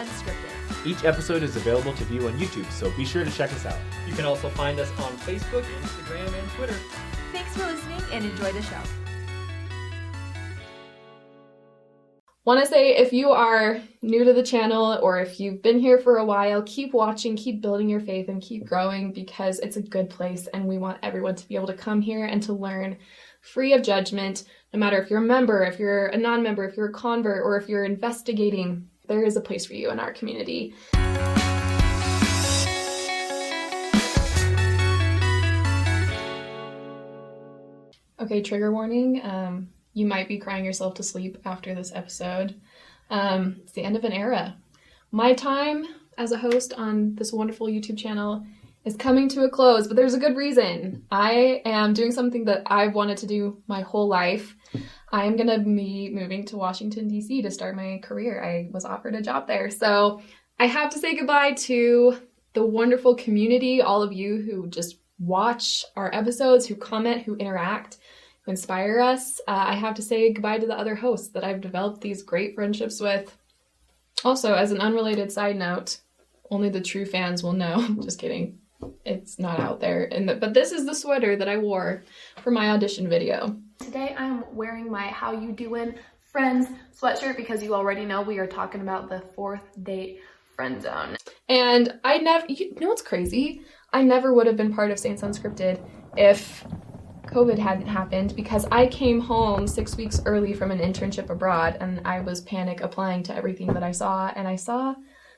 Unscripted. Each episode is available to view on YouTube, so be sure to check us out. You can also find us on Facebook, Instagram, and Twitter. Thanks for listening and enjoy the show. Want to say if you are new to the channel or if you've been here for a while, keep watching, keep building your faith, and keep growing because it's a good place and we want everyone to be able to come here and to learn free of judgment, no matter if you're a member, if you're a non member, if you're a convert, or if you're investigating. There is a place for you in our community. Okay, trigger warning. Um, you might be crying yourself to sleep after this episode. Um, it's the end of an era. My time as a host on this wonderful YouTube channel is coming to a close, but there's a good reason. I am doing something that I've wanted to do my whole life. I am going to be moving to Washington, D.C. to start my career. I was offered a job there. So I have to say goodbye to the wonderful community, all of you who just watch our episodes, who comment, who interact who inspire us. Uh, I have to say goodbye to the other hosts that I've developed these great friendships with. Also, as an unrelated side note, only the true fans will know. Just kidding. It's not out there. And the, but this is the sweater that I wore for my audition video. Today I'm wearing my How You Doin' Friends sweatshirt because you already know we are talking about the fourth date friend zone. And I never, you know what's crazy? I never would have been part of Saints Unscripted if COVID hadn't happened because I came home six weeks early from an internship abroad and I was panic applying to everything that I saw. And I saw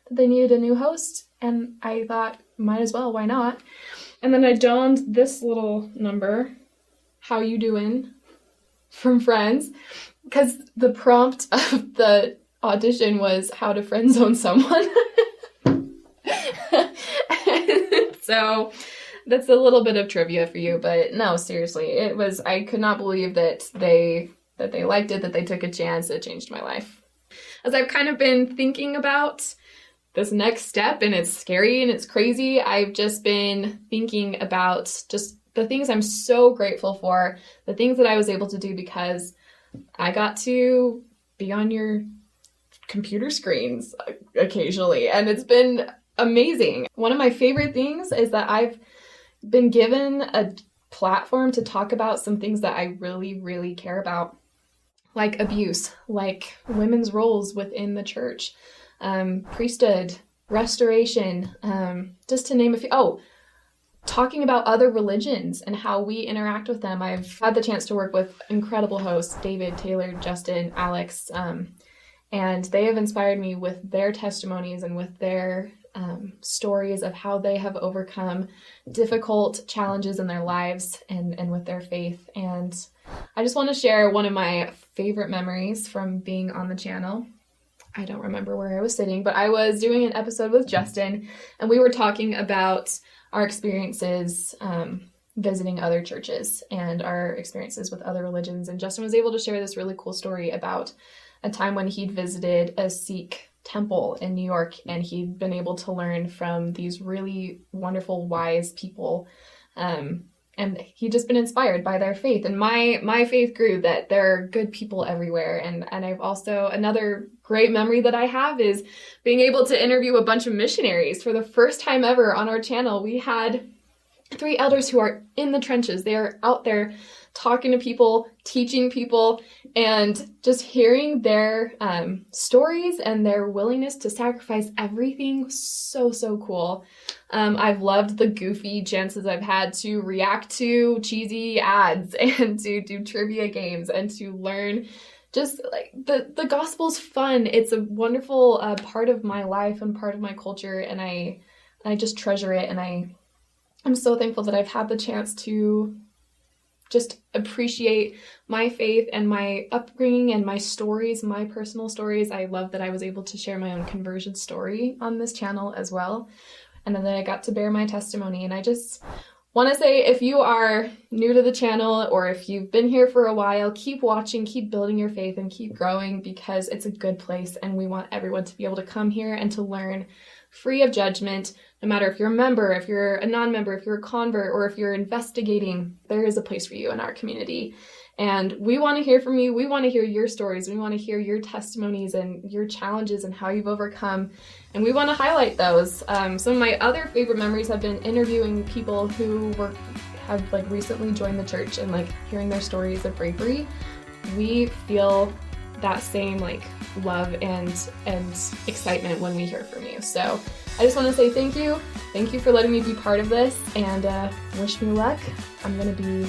that they needed a new host, and I thought, might as well, why not? And then I donned this little number, How You Doing, from Friends, because the prompt of the audition was how to friend zone someone. so that's a little bit of trivia for you, but no, seriously, it was I could not believe that they that they liked it, that they took a chance. It changed my life. As I've kind of been thinking about this next step and it's scary and it's crazy, I've just been thinking about just the things I'm so grateful for, the things that I was able to do because I got to be on your computer screens occasionally and it's been amazing. One of my favorite things is that I've been given a platform to talk about some things that I really, really care about, like abuse, like women's roles within the church, um, priesthood, restoration, um, just to name a few. Oh, talking about other religions and how we interact with them. I've had the chance to work with incredible hosts David, Taylor, Justin, Alex, um, and they have inspired me with their testimonies and with their um, stories of how they have overcome difficult challenges in their lives and, and with their faith. And I just want to share one of my favorite memories from being on the channel. I don't remember where I was sitting, but I was doing an episode with Justin, and we were talking about our experiences um, visiting other churches and our experiences with other religions. And Justin was able to share this really cool story about a time when he'd visited a Sikh temple in New York, and he'd been able to learn from these really wonderful, wise people. Um, and he'd just been inspired by their faith. And my my faith grew that there are good people everywhere. And and i've also another great memory that i have is being able to interview a bunch of missionaries. For the first time ever on our channel we had three elders who are in the trenches they are out there talking to people, teaching people, and just hearing their um, stories and their willingness to sacrifice everything. So, so cool. Um, I've loved the goofy chances I've had to react to cheesy ads and to do trivia games and to learn just like the the gospel's fun it's a wonderful uh, part of my life and part of my culture and i i just treasure it and i i'm so thankful that i've had the chance to just appreciate my faith and my upbringing and my stories, my personal stories. I love that I was able to share my own conversion story on this channel as well. And then I got to bear my testimony. And I just want to say if you are new to the channel or if you've been here for a while, keep watching, keep building your faith, and keep growing because it's a good place. And we want everyone to be able to come here and to learn free of judgment, no matter if you're a member, if you're a non member, if you're a convert, or if you're investigating, there is a place for you in our community. And we want to hear from you. We want to hear your stories. We want to hear your testimonies and your challenges and how you've overcome. And we want to highlight those. Um, some of my other favorite memories have been interviewing people who were have like recently joined the church and like hearing their stories of bravery. We feel that same like love and and excitement when we hear from you. So I just want to say thank you. Thank you for letting me be part of this and uh, wish me luck. I'm gonna be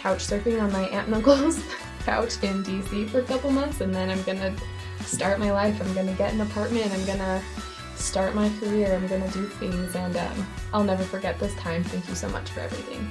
couch surfing on my aunt and uncle's couch in DC for a couple months and then I'm gonna start my life. I'm gonna get an apartment. I'm gonna start my career. I'm gonna do things and um, I'll never forget this time. Thank you so much for everything.